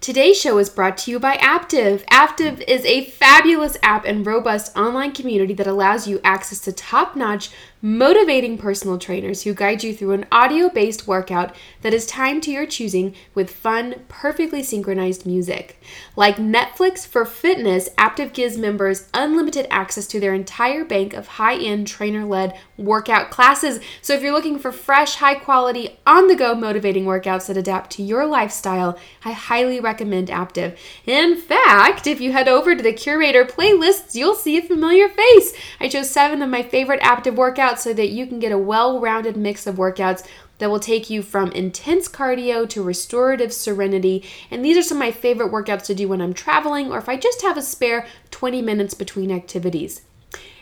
Today's show is brought to you by Aaptiv. Aaptiv is a fabulous app and robust online community that allows you access to top notch, motivating personal trainers who guide you through an audio based workout that is timed to your choosing with fun, perfectly synchronized music. Like Netflix for fitness, Aaptiv gives members unlimited access to their entire bank of high end trainer led workout classes. So if you're looking for fresh, high quality, on the go motivating workouts that adapt to your lifestyle, I highly recommend recommend Aaptiv. In fact, if you head over to the curator playlists, you'll see a familiar face. I chose seven of my favorite Aaptiv workouts so that you can get a well rounded mix of workouts that will take you from intense cardio to restorative serenity. And these are some of my favorite workouts to do when I'm traveling or if I just have a spare 20 minutes between activities.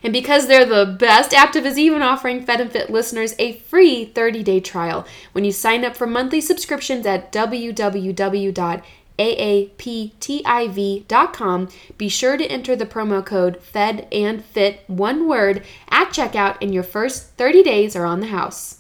And because they're the best, Aaptiv is even offering Fed and Fit listeners a free 30-day trial when you sign up for monthly subscriptions at www aaptiv.com. Be sure to enter the promo code FED and FIT, one word, at checkout, and your first 30 days are on the house.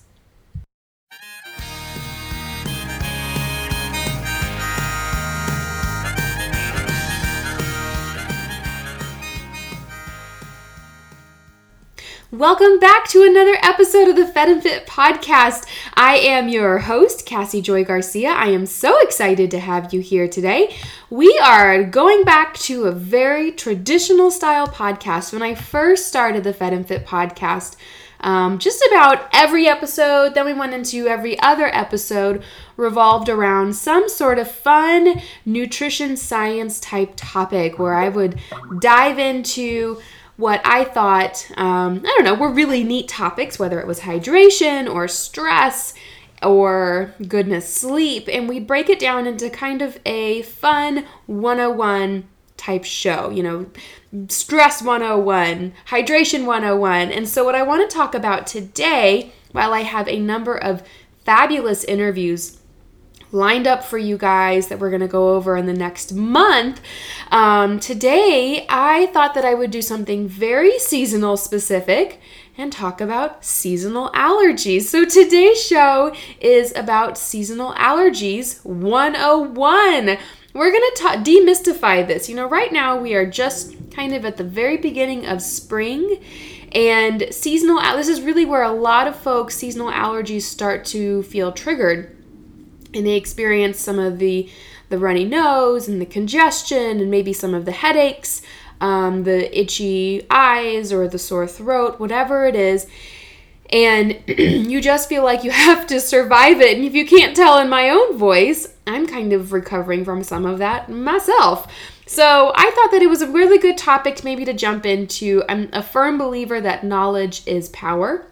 Welcome back to another episode of the Fed and Fit podcast. I am your host, Cassie Joy Garcia. I am so excited to have you here today. We are going back to a very traditional style podcast. When I first started the Fed and Fit podcast, um, just about every episode, then we went into every other episode, revolved around some sort of fun nutrition science type topic where I would dive into what I thought, um, I don't know, were really neat topics, whether it was hydration or stress or goodness sleep. And we break it down into kind of a fun 101 type show, you know, stress 101, hydration 101. And so, what I want to talk about today, while I have a number of fabulous interviews lined up for you guys that we're going to go over in the next month. Um, today, I thought that I would do something very seasonal specific and talk about seasonal allergies. So today's show is about seasonal allergies 101. We're going to ta- demystify this. You know, right now we are just kind of at the very beginning of spring and seasonal this is really where a lot of folks seasonal allergies start to feel triggered and they experience some of the the runny nose and the congestion and maybe some of the headaches, um, the itchy eyes or the sore throat, whatever it is. And you just feel like you have to survive it. And if you can't tell in my own voice, I'm kind of recovering from some of that myself. So I thought that it was a really good topic maybe to jump into. I'm a firm believer that knowledge is power.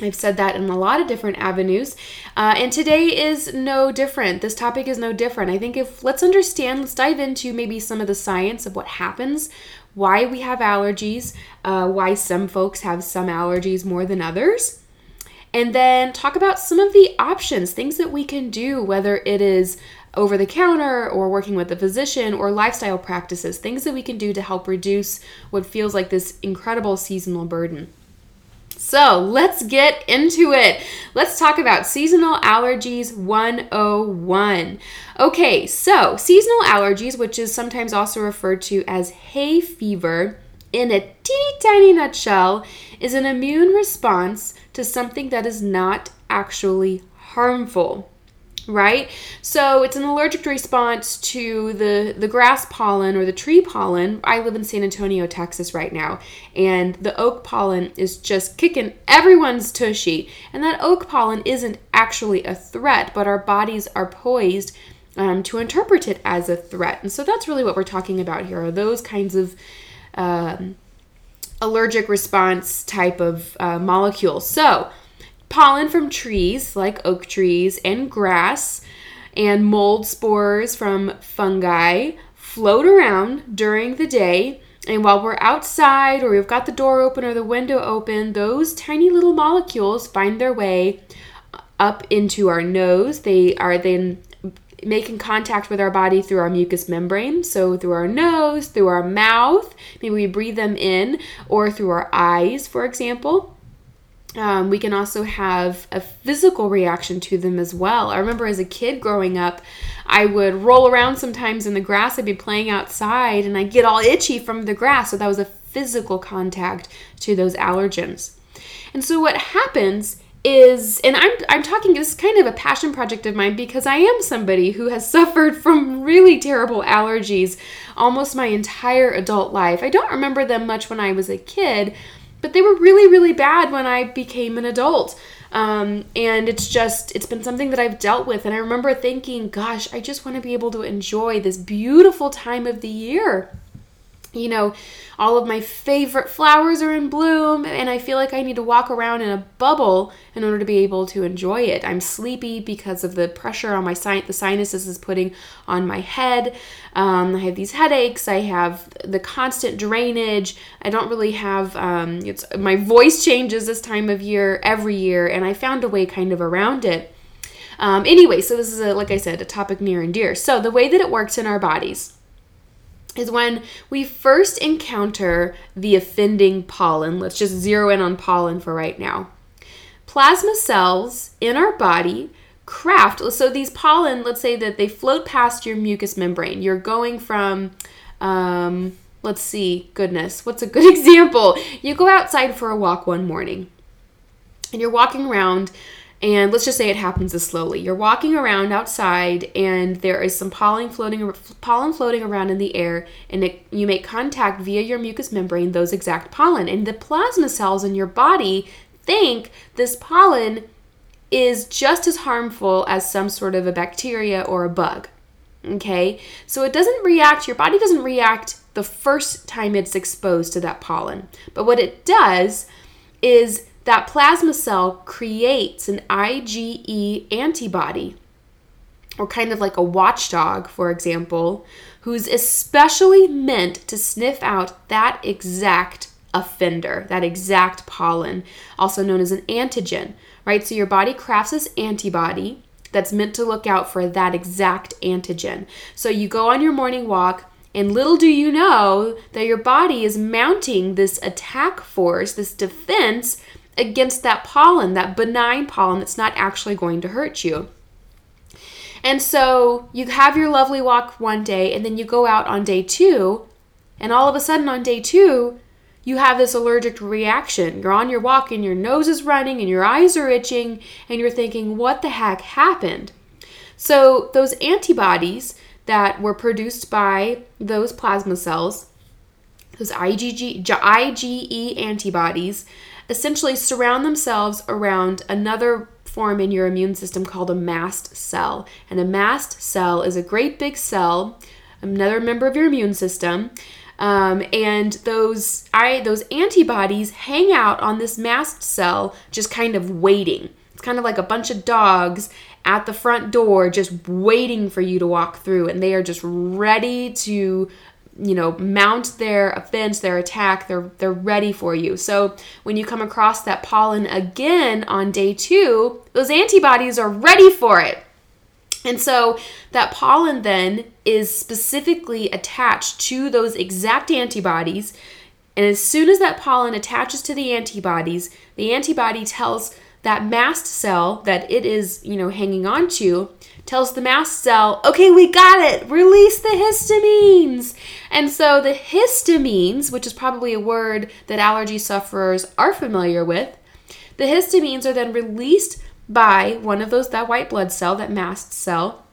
I've said that in a lot of different avenues. Uh, and today is no different. This topic is no different. I think if let's understand, let's dive into maybe some of the science of what happens, why we have allergies, uh, why some folks have some allergies more than others. And then talk about some of the options, things that we can do, whether it is over the counter or working with a physician or lifestyle practices, things that we can do to help reduce what feels like this incredible seasonal burden. So let's get into it. Let's talk about seasonal allergies 101. Okay, so seasonal allergies, which is sometimes also referred to as hay fever, in a teeny tiny nutshell, is an immune response to something that is not actually harmful right? So it's an allergic response to the the grass pollen or the tree pollen. I live in San Antonio, Texas right now, and the oak pollen is just kicking everyone's tushy. And that oak pollen isn't actually a threat, but our bodies are poised um, to interpret it as a threat. And so that's really what we're talking about here. Are those kinds of um, allergic response type of uh, molecules? So pollen from trees like oak trees and grass, and mold spores from fungi float around during the day. And while we're outside or we've got the door open or the window open, those tiny little molecules find their way up into our nose. They are then making contact with our body through our mucous membrane. So, through our nose, through our mouth, maybe we breathe them in, or through our eyes, for example. Um, we can also have a physical reaction to them as well. I remember as a kid growing up, I would roll around sometimes in the grass. I'd be playing outside and I'd get all itchy from the grass. So that was a physical contact to those allergens. And so what happens is and I'm I'm talking this is kind of a passion project of mine because I am somebody who has suffered from really terrible allergies almost my entire adult life. I don't remember them much when I was a kid, but they were really really bad when I became an adult. Um, and it's just it's been something that I've dealt with and I remember thinking, gosh, I just want to be able to enjoy this beautiful time of the year you know, all of my favorite flowers are in bloom, and I feel like I need to walk around in a bubble in order to be able to enjoy it. I'm sleepy because of the pressure on my sin- the sinuses is putting on my head. Um, I have these headaches. I have the constant drainage. I don't really have. Um, it's my voice changes this time of year every year, and I found a way kind of around it. Um, anyway, so this is a, like I said, a topic near and dear. So the way that it works in our bodies is when we first encounter the offending pollen. Let's just zero in on pollen for right now. Plasma cells in our body craft, so these pollen, let's say that they float past your mucous membrane. You're going from, um, let's see, goodness, what's a good example? You go outside for a walk one morning and you're walking around and let's just say it happens as slowly. You're walking around outside, and there is some pollen floating pollen floating around in the air, and it, you make contact via your mucous membrane those exact pollen, and the plasma cells in your body think this pollen is just as harmful as some sort of a bacteria or a bug. Okay, so it doesn't react. Your body doesn't react the first time it's exposed to that pollen, but what it does is that plasma cell creates an IgE antibody, or kind of like a watchdog, for example, who's especially meant to sniff out that exact offender, that exact pollen, also known as an antigen, right? So your body crafts this antibody that's meant to look out for that exact antigen. So you go on your morning walk, and little do you know that your body is mounting this attack force, this defense against that pollen, that benign pollen that's not actually going to hurt you. And so you have your lovely walk one day, and then you go out on day two, and all of a sudden on day two, you have this allergic reaction. You're on your walk, and your nose is running, and your eyes are itching, and you're thinking, what the heck happened? So, those antibodies that were produced by those plasma cells, those IgG, IgE antibodies, essentially surround themselves around another form in your immune system called a mast cell. And a mast cell is a great big cell, another member of your immune system. Um, and those I those antibodies hang out on this mast cell, just kind of waiting. It's kind of like a bunch of dogs at the front door, just waiting for you to walk through, and they are just ready to you know mount their offense their attack they're they're ready for you. So when you come across that pollen again on day 2 those antibodies are ready for it. And so that pollen then is specifically attached to those exact antibodies. And as soon as that pollen attaches to the antibodies the antibody tells that mast cell that it is you know hanging on to tells the mast cell, okay, we got it, release the histamines. And so the histamines, which is probably a word that allergy sufferers are familiar with, the histamines are then released by one of those, that white blood cell, that mast cell.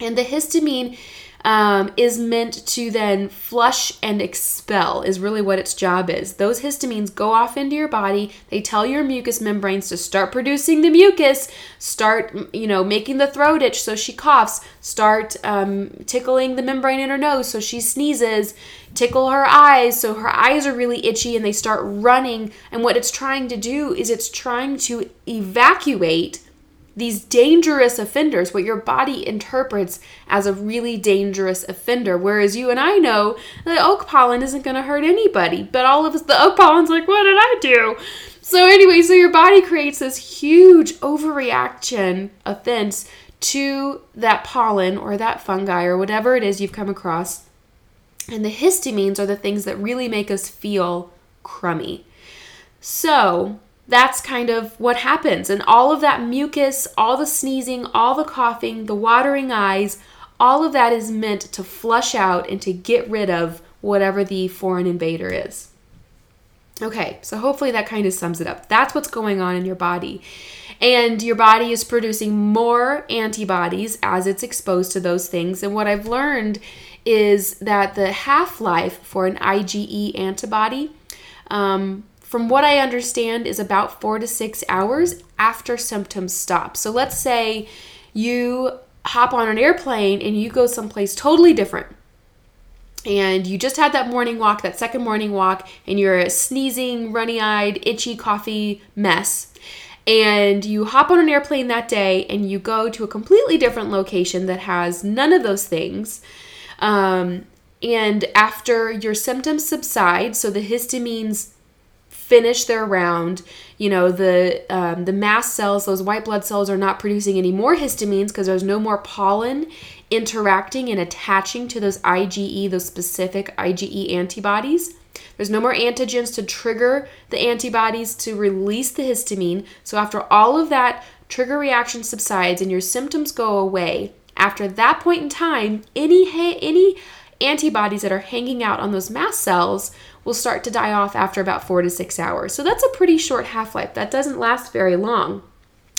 And the histamine um, is meant to then flush and expel, is really what its job is. Those histamines go off into your body. They tell your mucous membranes to start producing the mucus, start, you know, making the throat itch so she coughs, start um, tickling the membrane in her nose so she sneezes, tickle her eyes so her eyes are really itchy and they start running. And what it's trying to do is it's trying to evacuate these dangerous offenders, what your body interprets as a really dangerous offender. Whereas you and I know that oak pollen isn't going to hurt anybody, but all of us, the oak pollen's like, what did I do? So, anyway, so your body creates this huge overreaction offense to that pollen or that fungi or whatever it is you've come across. And the histamines are the things that really make us feel crummy. So, that's kind of what happens. And all of that mucus, all the sneezing, all the coughing, the watering eyes, all of that is meant to flush out and to get rid of whatever the foreign invader is. Okay, so hopefully that kind of sums it up. That's what's going on in your body. And your body is producing more antibodies as it's exposed to those things. And what I've learned is that the half life for an IgE antibody, um, from what I understand, is about four to six hours after symptoms stop. So let's say you hop on an airplane and you go someplace totally different and you just had that morning walk, that second morning walk, and you're a sneezing, runny eyed, itchy coffee mess, and you hop on an airplane that day and you go to a completely different location that has none of those things. Um, and after your symptoms subside, so the histamines finish their round, you know the um, the mast cells, those white blood cells, are not producing any more histamines because there's no more pollen interacting and attaching to those IgE, those specific IgE antibodies. There's no more antigens to trigger the antibodies to release the histamine. So, after all of that trigger reaction subsides and your symptoms go away, after that point in time, any, any antibodies that are hanging out on those mast cells will start to die off after about four to six hours. So, that's a pretty short half life. That doesn't last very long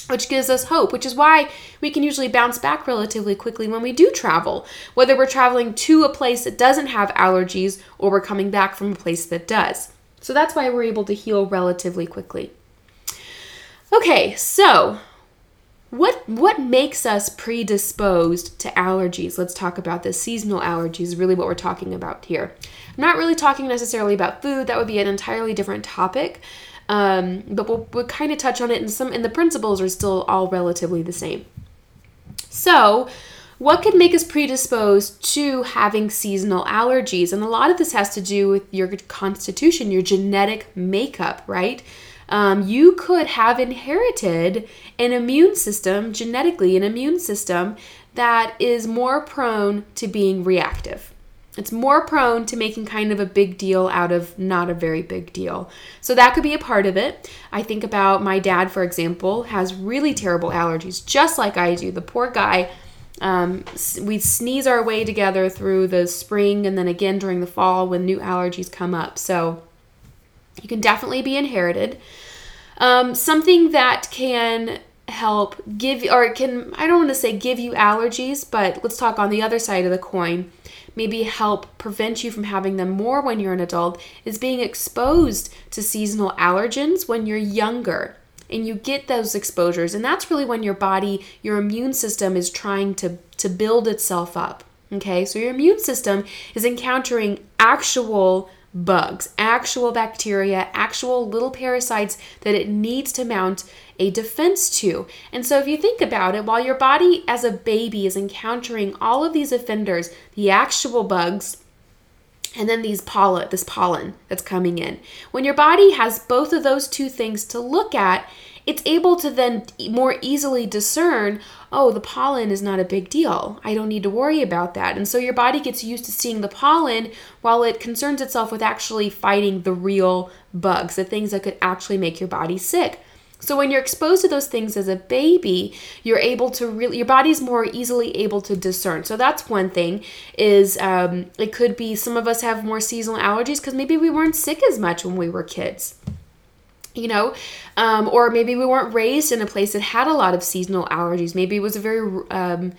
which gives us hope, which is why we can usually bounce back relatively quickly when we do travel, whether we're traveling to a place that doesn't have allergies or we're coming back from a place that does. So that's why we're able to heal relatively quickly. Okay, so what what makes us predisposed to allergies? Let's talk about this. Seasonal allergies really what we're talking about here. I'm not really talking necessarily about food. That would be an entirely different topic. Um, but we'll, we'll kind of touch on it, and some and the principles are still all relatively the same. So, what could make us predisposed to having seasonal allergies? And a lot of this has to do with your constitution, your genetic makeup, right? Um, you could have inherited an immune system, genetically, an immune system that is more prone to being reactive. It's more prone to making kind of a big deal out of not a very big deal. So that could be a part of it. I think about my dad, for example, has really terrible allergies, just like I do. The poor guy, um, we sneeze our way together through the spring and then again during the fall when new allergies come up. So you can definitely be inherited. Um, something that can help give or it can I don't want to say give you allergies, but let's talk on the other side of the coin. Maybe help prevent you from having them more when you're an adult is being exposed to seasonal allergens when you're younger. And you get those exposures and that's really when your body your immune system is trying to to build itself up okay? So your immune system is encountering actual bugs, actual bacteria, actual little parasites that it needs to mount a defense to. And so, if you think about it, while your body as a baby is encountering all of these offenders, the actual bugs, and then these pollen, this pollen that's coming in. When your body has both of those two things to look at, it's able to then more easily discern oh, the pollen is not a big deal. I don't need to worry about that. And so your body gets used to seeing the pollen while it concerns itself with actually fighting the real bugs, the things that could actually make your body sick. So when you're exposed to those things as a baby, you're able to really your body's more easily able to discern. So that's one thing. Is um, it could be some of us have more seasonal allergies because maybe we weren't sick as much when we were kids you know um, or maybe we weren't raised in a place that had a lot of seasonal allergies. Maybe it was a very um,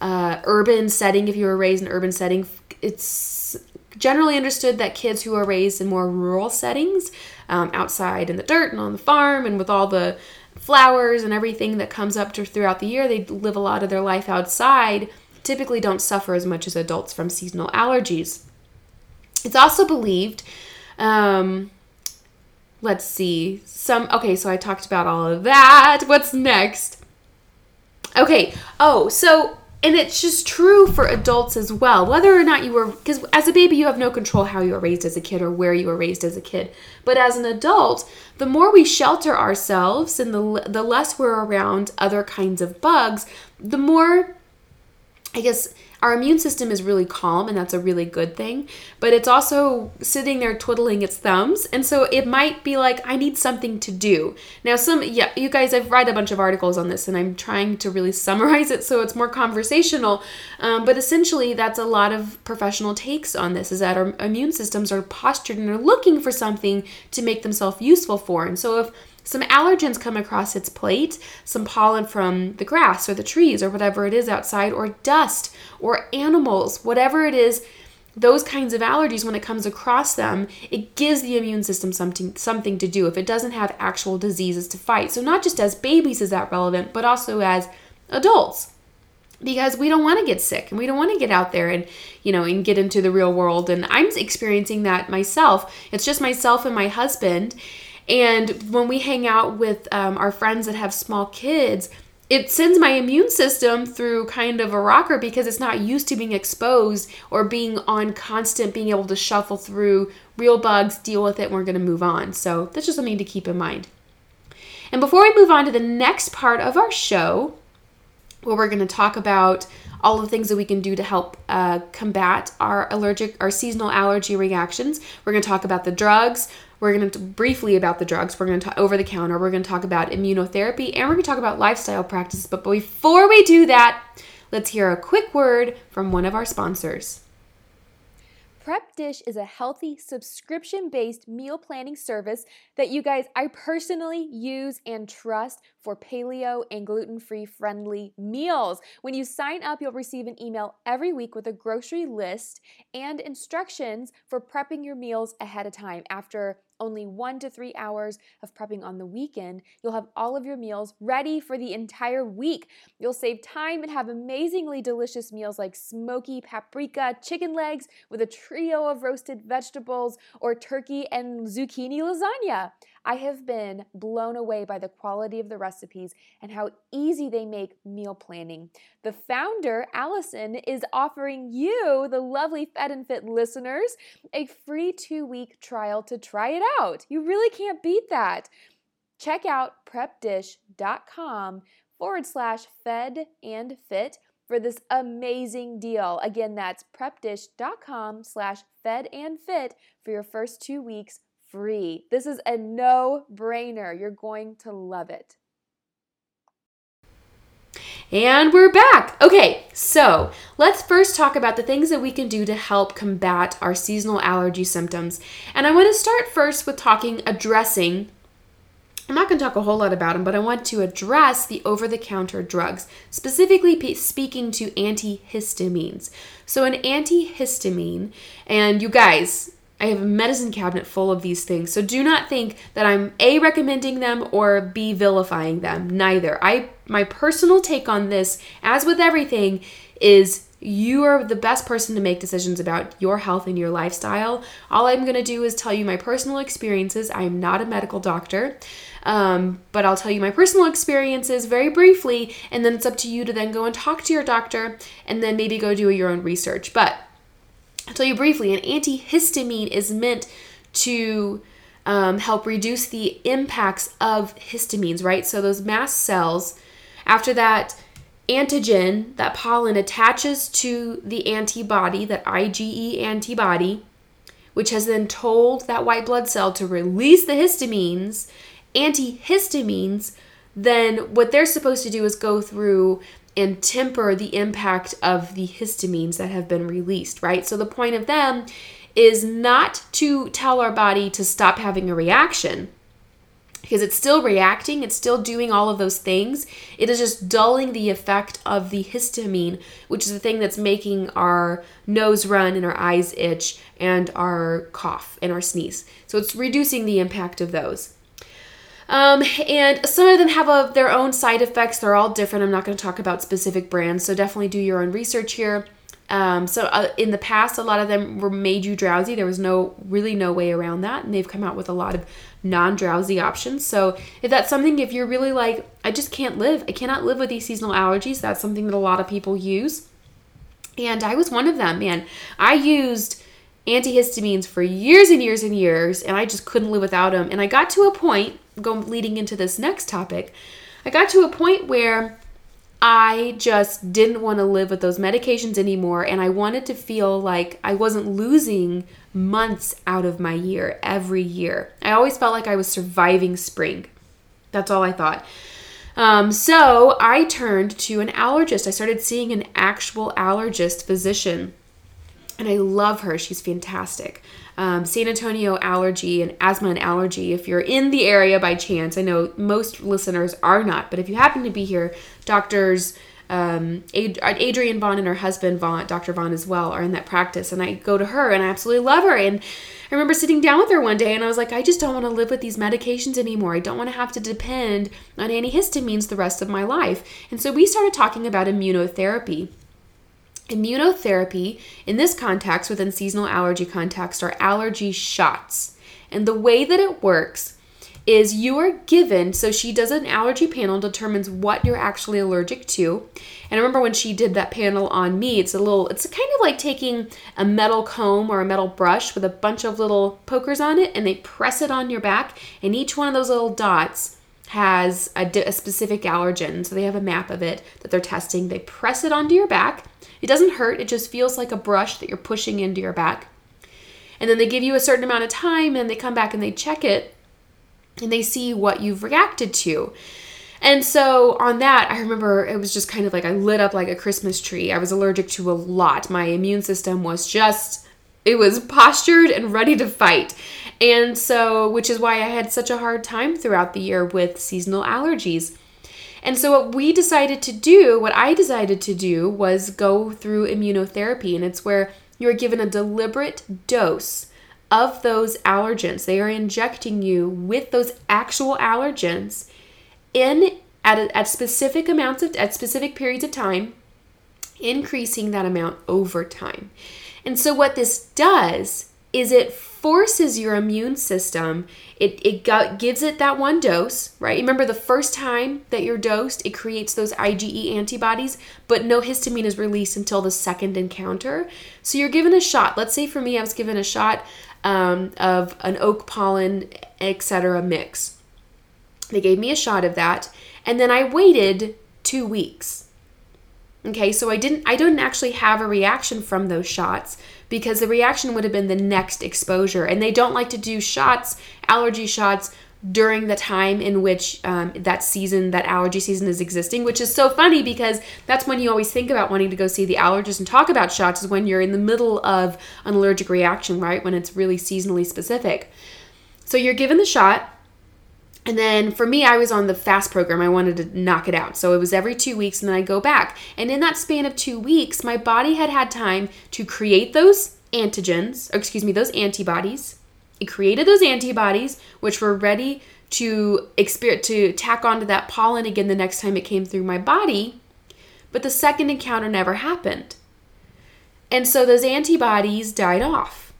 uh, urban setting. If you were raised in an urban setting it's generally understood that kids who are raised in more rural settings um, outside in the dirt and on the farm and with all the flowers and everything that comes up to, throughout the year they live a lot of their life outside typically don't suffer as much as adults from seasonal allergies. It's also believed um, let's see. Some okay, so I talked about all of that. What's next? Okay. Oh, so and it's just true for adults as well. Whether or not you were because as a baby you have no control how you were raised as a kid or where you were raised as a kid. But as an adult, the more we shelter ourselves and the the less we're around other kinds of bugs, the more I guess our immune system is really calm and that's a really good thing, but it's also sitting there twiddling its thumbs. And so it might be like, I need something to do. Now, some, yeah, you guys, I've read a bunch of articles on this and I'm trying to really summarize it so it's more conversational. Um, but essentially, that's a lot of professional takes on this is that our immune systems are postured and are looking for something to make themselves useful for. And so if some allergens come across its plate, some pollen from the grass or the trees or whatever it is outside, or dust or animals, whatever it is, those kinds of allergies when it comes across them it gives the immune system something something to do if it doesn't have actual diseases to fight. So not just as babies is that relevant but also as adults. Because we don't want to get sick and we don't want to get out there and you know and get into the real world. And i'm experiencing that myself. It's just myself and my husband and when we hang out with um, our friends that have small kids, it sends my immune system through kind of a rocker because it's not used to being exposed or being on constant, being able to shuffle through real bugs, deal with it, and we're going to move on. So that's just something to keep in mind. And before we move on to the next part of our show, where we're going to talk about all the things that we can do to help uh, combat our allergic, our seasonal allergy reactions. We're going to talk about the drugs. We're going to briefly about the drugs. We're going to talk over the counter. We're going to talk about immunotherapy and we're going to talk about lifestyle practices. But before we do that, let's hear a quick word from one of our sponsors. Prep Dish is a healthy subscription based meal planning service that you guys, I personally use and trust for paleo and gluten free friendly meals. When you sign up, you'll receive an email every week with a grocery list and instructions for prepping your meals ahead of time after only one to three hours of prepping on the weekend, you'll have all of your meals ready for the entire week. You'll save time and have amazingly delicious meals like smoky paprika chicken legs with a trio of roasted vegetables or turkey and zucchini lasagna. I have been blown away by the quality of the recipes and how easy they make meal planning. The founder, Allison, is offering you, the lovely Fed and Fit listeners, a free two week trial to try it out. You really can't beat that. Check out prepdish.com forward slash fed and fit for this amazing deal. Again, that's prepdish.com slash fed and fit for your first two weeks free. This is a no brainer. You're going to love it. And we're back. Okay, so let's first talk about the things that we can do to help combat our seasonal allergy symptoms. And I want to start first with talking addressing. I'm not going to talk a whole lot about them, but I want to address the over the counter drugs, specifically speaking to antihistamines. So, an antihistamine, and you guys, I have a medicine cabinet full of these things. So do not think that I'm A recommending them or B vilifying them. Neither. I my personal take on this, as with everything, is you are the best person to make decisions about your health and your lifestyle. All I'm going to do is tell you my personal experiences. I am not a medical doctor, um, but I'll tell you my personal experiences very briefly, and then it's up to you to then go and talk to your doctor and then maybe go do your own research. But I'll tell you briefly an antihistamine is meant to um, help reduce the impacts of histamines, right? So those mast cells, after that antigen, that pollen attaches to the antibody, that IgE antibody, which has then told that white blood cell to release the histamines, antihistamines, then what they're supposed to do is go through and temper the impact of the histamines that have been released, right? So the point of them is not to tell our body to stop having a reaction because it's still reacting, it's still doing all of those things. It is just dulling the effect of the histamine, which is the thing that's making our nose run and our eyes itch and our cough and our sneeze. So it's reducing the impact of those. Um, and some of them have a, their own side effects. They're all different. I'm not going to talk about specific brands, so definitely do your own research here. Um, so uh, in the past, a lot of them were made you drowsy. There was no really no way around that, and they've come out with a lot of non-drowsy options. So if that's something, if you're really like, I just can't live, I cannot live with these seasonal allergies. That's something that a lot of people use, and I was one of them. Man, I used antihistamines for years and years and years, and I just couldn't live without them. And I got to a point, go leading into this next topic, I got to a point where I just didn't want to live with those medications anymore. And I wanted to feel like I wasn't losing months out of my year every year. I always felt like I was surviving spring. That's all I thought. Um, so I turned to an allergist. I started seeing an actual allergist physician, and I love her. She's fantastic. Um, San Antonio Allergy and Asthma and Allergy. If you're in the area by chance, I know most listeners are not, but if you happen to be here, doctors um, Adrienne Vaughn and her husband Vaughn, Dr. Vaughn as well, are in that practice, and I go to her and I absolutely love her. And I remember sitting down with her one day and I was like, I just don't want to live with these medications anymore. I don't want to have to depend on antihistamines the rest of my life. And so we started talking about immunotherapy. Immunotherapy, in this context, within seasonal allergy context, are allergy shots. And the way that it works is you are given so she does an allergy panel determines what you're actually allergic to and i remember when she did that panel on me it's a little it's kind of like taking a metal comb or a metal brush with a bunch of little pokers on it and they press it on your back and each one of those little dots has a, specific allergen so they have a map of it that they're testing they press it onto your back it doesn't hurt it just feels like a brush that you're pushing into your back and then they give you a certain amount of time and they come back and they check it and they see what you've reacted to. And so on that, I remember it was just kind of like I lit up like a Christmas tree. I was allergic to a lot. My immune system was just, it was postured and ready to fight. And so, which is why I had such a hard time throughout the year with seasonal allergies. And so, what we decided to do, what I decided to do, was go through immunotherapy. And it's where you're given a deliberate dose of those allergens. They are injecting you with those actual allergens in at, a, at specific amounts of at specific periods of time, increasing that amount over time. And so what this does is it forces your immune system it, it got, gives it that one dose right remember the first time that you're dosed it creates those ige antibodies but no histamine is released until the second encounter so you're given a shot let's say for me i was given a shot um, of an oak pollen, etc. mix. They gave me a shot of that, and then I waited two weeks. Okay, so I didn't I didn't actually have a reaction from those shots because the reaction would have been the next exposure. And they don't like to do shots, allergy shots during the time in which um, that season, that allergy season is existing, which is so funny because that's when you always think about wanting to go see the allergist and talk about shots, is when you're in the middle of an allergic reaction, right? When it's really seasonally specific. So you're given the shot. And then for me, I was on the fast program. I wanted to knock it out. So it was every two weeks, and then I go back. And in that span of two weeks, my body had had time to create those antigens, or excuse me, those antibodies it created those antibodies, which were ready to experience to tack onto that pollen again the next time it came through my body. But the second encounter never happened. And so those antibodies died off.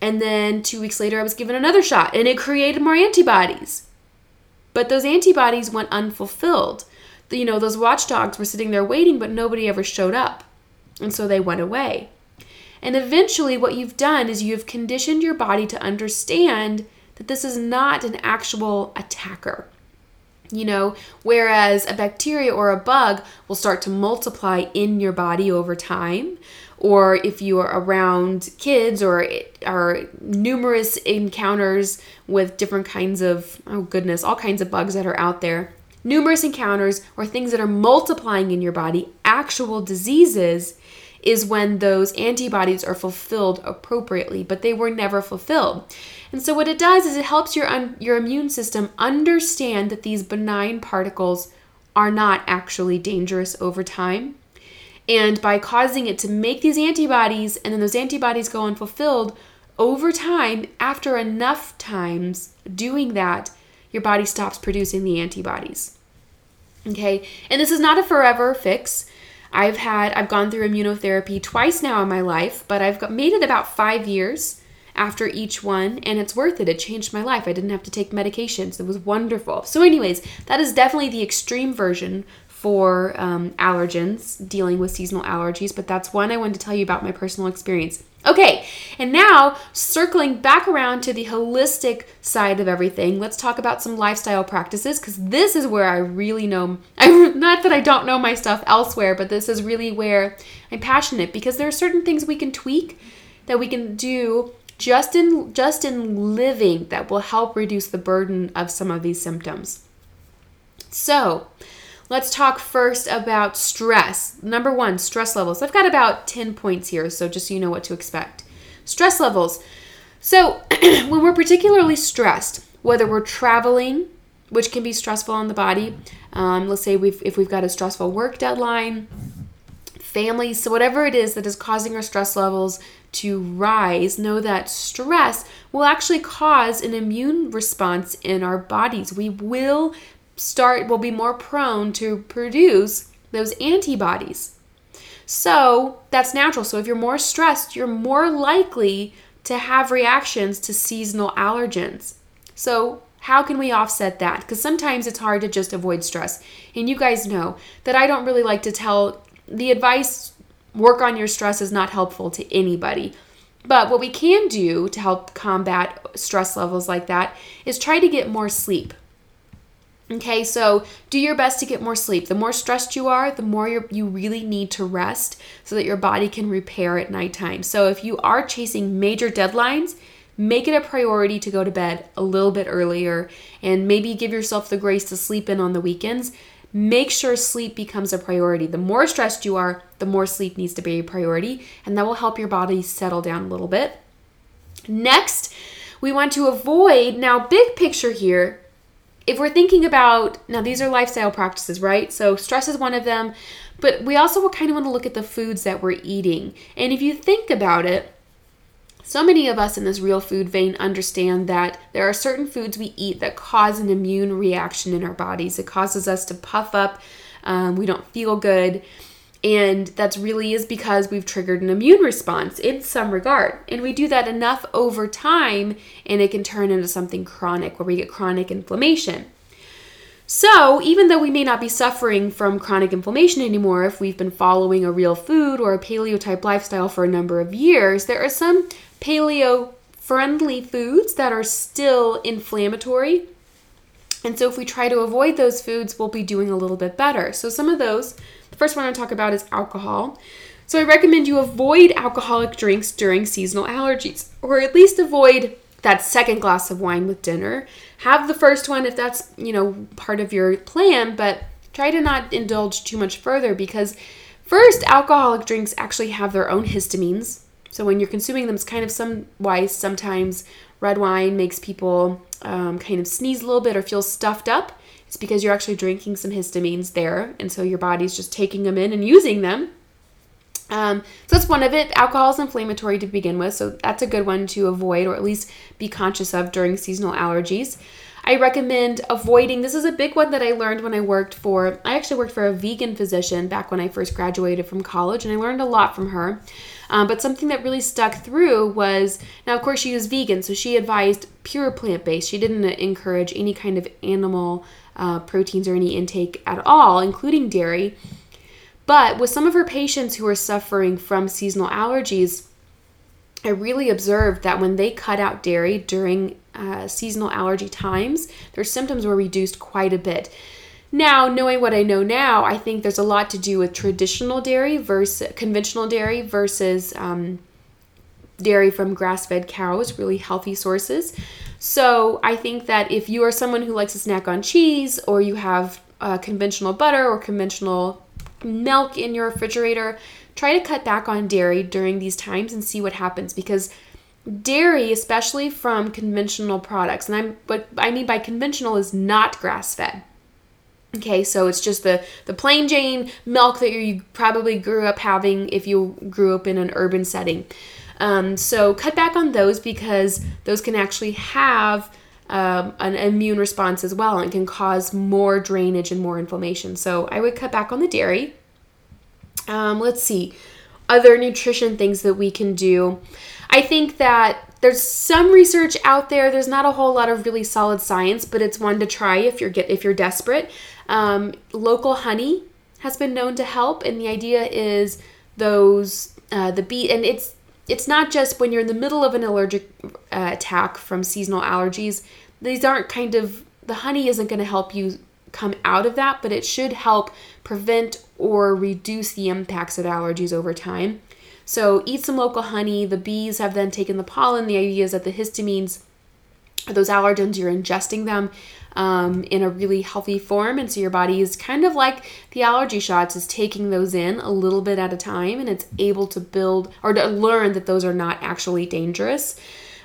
And then two weeks later, I was given another shot and it created more antibodies. But those antibodies went unfulfilled. You know, those watchdogs were sitting there waiting, but nobody ever showed up. And so they went away. And eventually, what you've done is you've conditioned your body to understand that this is not an actual attacker. You know, whereas a bacteria or a bug will start to multiply in your body over time, or if you are around kids or are numerous encounters with different kinds of oh goodness all kinds of bugs that are out there numerous encounters or things that are multiplying in your body actual diseases is when those antibodies are fulfilled appropriately, but they were never fulfilled. And so what it does is it helps your un- your immune system understand that these benign particles are not actually dangerous over time. And by causing it to make these antibodies and then those antibodies go unfulfilled over time, after enough times doing that, your body stops producing the antibodies. Okay? And this is not a forever fix. I've had I've gone through immunotherapy twice now in my life, but I've got, made it about 5 years after each one and it's worth it. It changed my life. I didn't have to take medications. It was wonderful. So anyways, that is definitely the extreme version for um, allergens, dealing with seasonal allergies, but that's one I wanted to tell you about my personal experience. Okay, and now circling back around to the holistic side of everything, let's talk about some lifestyle practices because this is where I really know—I'm not that I don't know my stuff elsewhere, but this is really where I'm passionate because there are certain things we can tweak that we can do just in just in living that will help reduce the burden of some of these symptoms. So, let's talk first about stress. Number 1, stress levels. I've got about 10 points here, so just so you know what to expect. Stress levels. So, when we're particularly stressed, whether we're traveling, which can be stressful on the body, um, let's say we've, if we've got a stressful work deadline, family, so whatever it is that is causing our stress levels to rise, know that stress will actually cause an immune response in our bodies. We will start, will be more prone to produce those antibodies. So that's natural. So if you're more stressed, you're more likely to have reactions to seasonal allergens. So how can we offset that? Because sometimes it's hard to just avoid stress. And you guys know that I don't really like to tell the advice work on your stress is not helpful to anybody. But what we can do to help combat stress levels like that is try to get more sleep. Okay, so do your best to get more sleep. The more stressed you are, the more you really need to rest so that your body can repair at nighttime. So if you are chasing major deadlines, make it a priority to go to bed a little bit earlier and maybe give yourself the grace to sleep in on the weekends make sure sleep becomes a priority. The more stressed you are, the more sleep needs to be a priority, and that will help your body settle down a little bit. Next, we want to avoid, now, big picture here, if we're thinking about, now these are lifestyle practices, right? So stress is one of them, but we also kind of want to look at the foods that we're eating. And if you think about it, so many of us in this real food vein understand that there are certain foods we eat that cause an immune reaction in our bodies. It causes us to puff up, um, we don't feel good. And that's really is because we've triggered an immune response in some regard. And we do that enough over time, and it can turn into something chronic where we get chronic inflammation. So, even though we may not be suffering from chronic inflammation anymore if we've been following a real food or a paleo type lifestyle for a number of years, there are some paleo friendly foods that are still inflammatory. And so, if we try to avoid those foods, we'll be doing a little bit better. So, some of those, first one I want to talk about is alcohol. So, I recommend you avoid alcoholic drinks during seasonal allergies, or at least avoid that second glass of wine with dinner. Have the first one if that's, you know, part of your plan, but try to not indulge too much further because first alcoholic drinks actually have their own histamines. So when you're consuming them, it's kind of some wise sometimes red wine makes people um, kind of sneeze a little bit or feel stuffed up. It's because you're actually drinking some histamines there, and so your body's just taking them in and using them. Um, so that's one of it. Alcohol is inflammatory to begin with, so that's a good one to avoid or at least be conscious of during seasonal allergies. I recommend avoiding. This is a big one that I learned when I worked for. I actually worked for a vegan physician back when I first graduated from college, and I learned a lot from her. Um, but something that really stuck through was now, of course, she was vegan, so she advised pure plant based. She didn't encourage any kind of animal uh, proteins or any intake at all, including dairy. But with some of her patients who are suffering from seasonal allergies, I really observed that when they cut out dairy during uh, seasonal allergy times, their symptoms were reduced quite a bit. Now, knowing what I know now, I think there's a lot to do with traditional dairy versus conventional dairy versus um, dairy from grass fed cows, really healthy sources. So, I think that if you are someone who likes to snack on cheese or you have uh, conventional butter or conventional milk in your refrigerator, try to cut back on dairy during these times and see what happens because dairy, especially from conventional products, and I'm what I mean by conventional is not grass fed. Okay, so it's just the the plain Jane milk that you probably grew up having if you grew up in an urban setting. Um, so cut back on those because those can actually have um, an immune response as well and can cause more drainage and more inflammation. So I would cut back on the dairy. Um, let's see, other nutrition things that we can do. I think that there's some research out there. There's not a whole lot of really solid science, but it's one to try if you're get if you're desperate. Um, local honey has been known to help, and the idea is those uh, the bee and it's it's not just when you're in the middle of an allergic uh, attack from seasonal allergies. These aren't kind of the honey isn't going to help you come out of that, but it should help prevent or reduce the impacts of allergies over time. So eat some local honey. The bees have then taken the pollen. The idea is that the histamines, those allergens, you're ingesting them um, in a really healthy form. And so your body is kind of like the allergy shots, is taking those in a little bit at a time and it's able to build or to learn that those are not actually dangerous.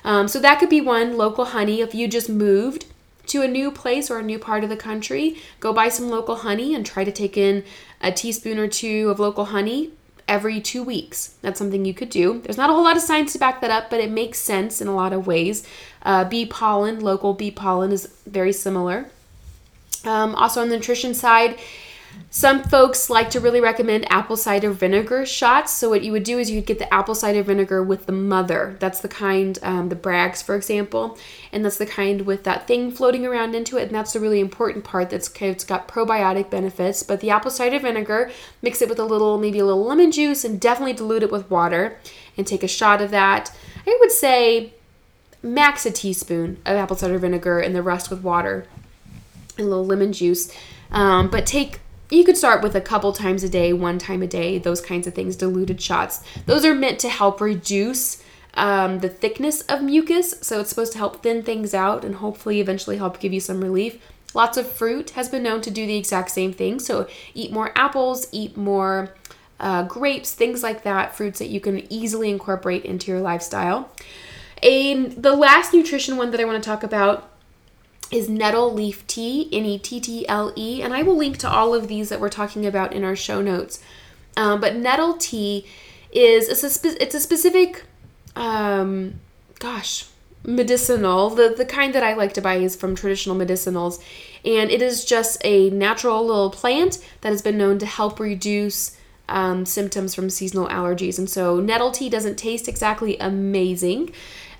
Um, so that could be one local honey. If you just moved to a new place or a new part of the country, go buy some local honey and try to take in a teaspoon or two of local honey every two weeks. That's something you could do. There's not a whole lot of science to back that up, but it makes sense in a lot of ways. Uh, bee pollen, local bee pollen, is very similar. Um, also, on the nutrition side, some folks like to really recommend apple cider vinegar shots. So, what you would do is you'd get the apple cider vinegar with the mother. That's the kind, um, the Bragg's, for example, and that's the kind with that thing floating around into it. And that's the really important part that's it's got probiotic benefits. But the apple cider vinegar, mix it with a little, maybe a little lemon juice, and definitely dilute it with water and take a shot of that. I would say max a teaspoon of apple cider vinegar and the rest with water and a little lemon juice. Um, but take you could start with a couple times a day, one time a day, those kinds of things, diluted shots. Those are meant to help reduce um, the thickness of mucus. So it's supposed to help thin things out and hopefully eventually help give you some relief. Lots of fruit has been known to do the exact same thing. So eat more apples, eat more uh, grapes, things like that, fruits that you can easily incorporate into your lifestyle. And the last nutrition one that I want to talk about is nettle leaf tea, N E T T L E, and I will link to all of these that we're talking about in our show notes. Um, but nettle tea is a, spe- it's a specific, um, gosh, medicinal. The the kind that I like to buy is from traditional medicinals, and it is just a natural little plant that has been known to help reduce um, symptoms from seasonal allergies. And so nettle tea doesn't taste exactly amazing.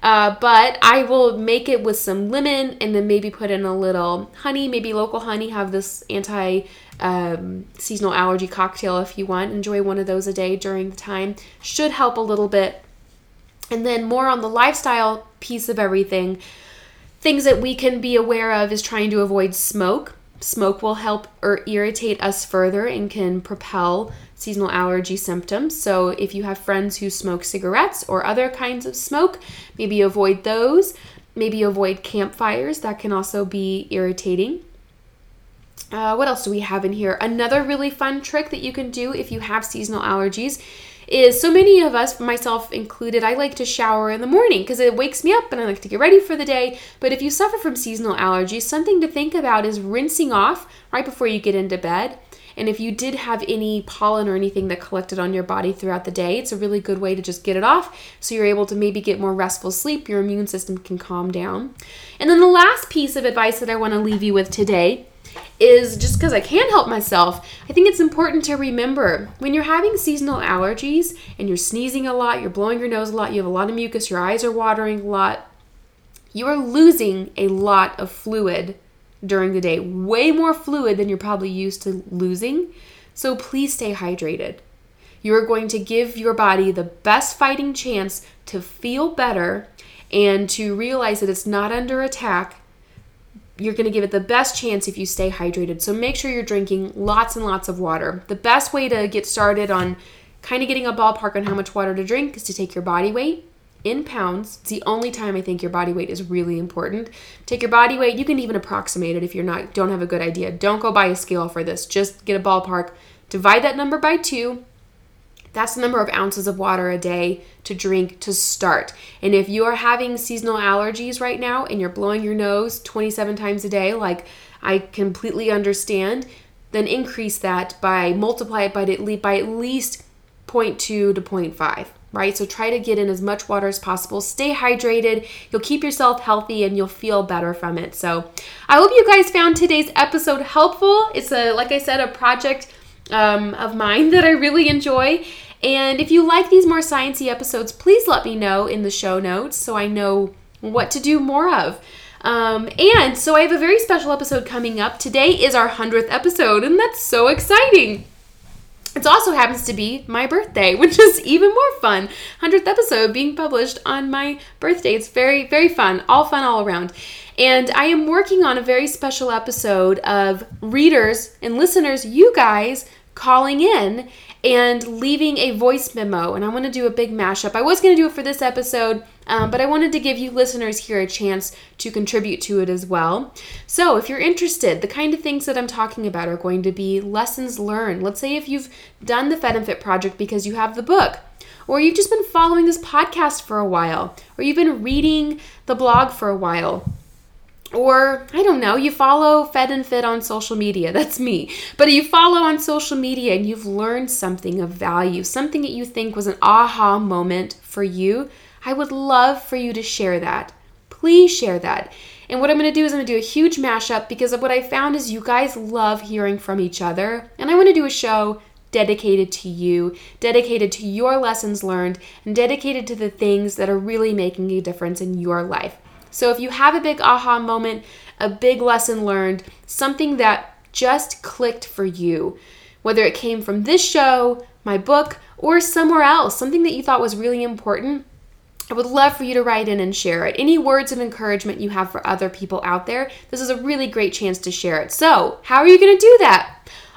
Uh, but I will make it with some lemon and then maybe put in a little honey, maybe local honey. Have this anti um, seasonal allergy cocktail if you want. Enjoy one of those a day during the time. Should help a little bit. And then more on the lifestyle piece of everything. Things that we can be aware of is trying to avoid smoke. Smoke will help or irritate us further and can propel seasonal allergy symptoms. So, if you have friends who smoke cigarettes or other kinds of smoke, maybe avoid those. Maybe avoid campfires, that can also be irritating. Uh, what else do we have in here? Another really fun trick that you can do if you have seasonal allergies is so many of us, myself included, I like to shower in the morning because it wakes me up and I like to get ready for the day. But if you suffer from seasonal allergies, something to think about is rinsing off right before you get into bed. And if you did have any pollen or anything that collected on your body throughout the day, it's a really good way to just get it off so you're able to maybe get more restful sleep. Your immune system can calm down. And then the last piece of advice that I want to leave you with today is just because I can't help myself, I think it's important to remember when you're having seasonal allergies and you're sneezing a lot, you're blowing your nose a lot, you have a lot of mucus, your eyes are watering a lot, you are losing a lot of fluid during the day, way more fluid than you're probably used to losing. So please stay hydrated. You are going to give your body the best fighting chance to feel better and to realize that it's not under attack. You're going to give it the best chance if you stay hydrated. So make sure you're drinking lots and lots of water. The best way to get started on kind of getting a ballpark on how much water to drink is to take your body weight in pounds. It's the only time I think your body weight is really important. Take your body weight. You can even approximate it if you're not don't have a good idea. Don't go buy a scale for this. Just get a ballpark. Divide that number by 2. That's the number of ounces of water a day to drink to start. And if you are having seasonal allergies right now and you're blowing your nose 27 times a day, like I completely understand, then increase that by multiply it by by at least 0.2 to 0.5 right? So try to get in as much water as possible. Stay hydrated. You'll keep yourself healthy and you'll feel better from it. So I hope you guys found today's episode helpful. It's a, like I said, a project um, of mine that I really enjoy. And if you like these more sciencey episodes, please let me know in the show notes so I know what to do more of. Um, and so I have a very special episode coming up. Today is our 100th episode, and that's so exciting. It also happens to be my birthday, which is even more fun. 100th episode being published on my birthday. It's very, very fun. All fun all around. And I am working on a very special episode of readers and listeners, you guys, calling in and leaving a voice memo. And I want to do a big mashup. I was going to do it for this episode, um, but I wanted to give you listeners here a chance to contribute to it as well. So if you're interested, the kind of things that I'm talking about are going to be lessons learned. Let's say if you've done the Fed and Fit project because you have the book. Or you've just been following this podcast for a while, or you've been reading the blog for a while or I don't know, you follow Fed and Fit on social media. That's me. But you follow on social media and you've learned something of value, something that you think was an aha moment for you. I would love for you to share that. Please share that. And what I'm going to do is I'm going to do a huge mashup because of what I found is you guys love hearing from each other. And I want to do a show dedicated to you, dedicated to your lessons learned, and dedicated to the things that are really making a difference in your life. So if you have a big aha moment, a big lesson learned, something that just clicked for you, whether it came from this show, my book, or somewhere else, something that you thought was really important, I would love for you to write in and share it. Any words of encouragement you have for other people out there, this is a really great chance to share it. So, how are you going to do that?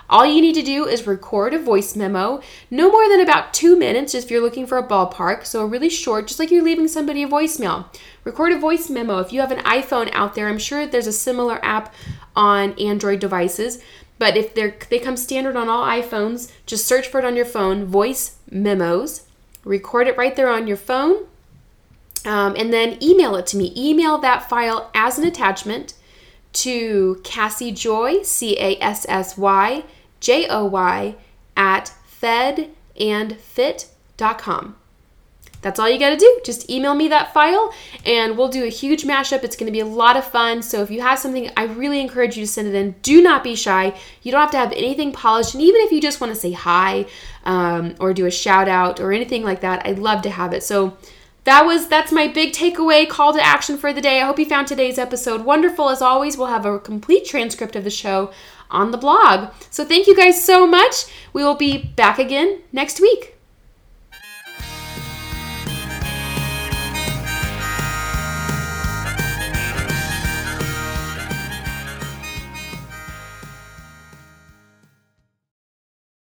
All you need to do is record a voice memo, no more than about two minutes if you're looking for a ballpark, so really short, just like you're leaving somebody a voicemail. Record a voice memo. If you have an iPhone out there, I'm sure there's a similar app on Android devices. But if they're, they come standard on all iPhones, just search for it on your phone, voice memos, record it right there on your phone, um, and then email it to me. Email that file as an attachment to Cassy Joy, C A S S Y J O Y, at fedandfit.com. That's all you got to do. Just email me that file and we'll do a huge mashup. It's going to be a lot of fun. So if you have something, I really encourage you to send it in. Do not be shy. You don't have to have anything polished. And even if you just want to say hi um, or do a shout out or anything like that, I'd love to have it. So that was that's my big takeaway call to action for the day. I hope you found today's episode wonderful. As always, we'll have a complete transcript of the show on the blog. So thank you guys so much. We will be back again next week.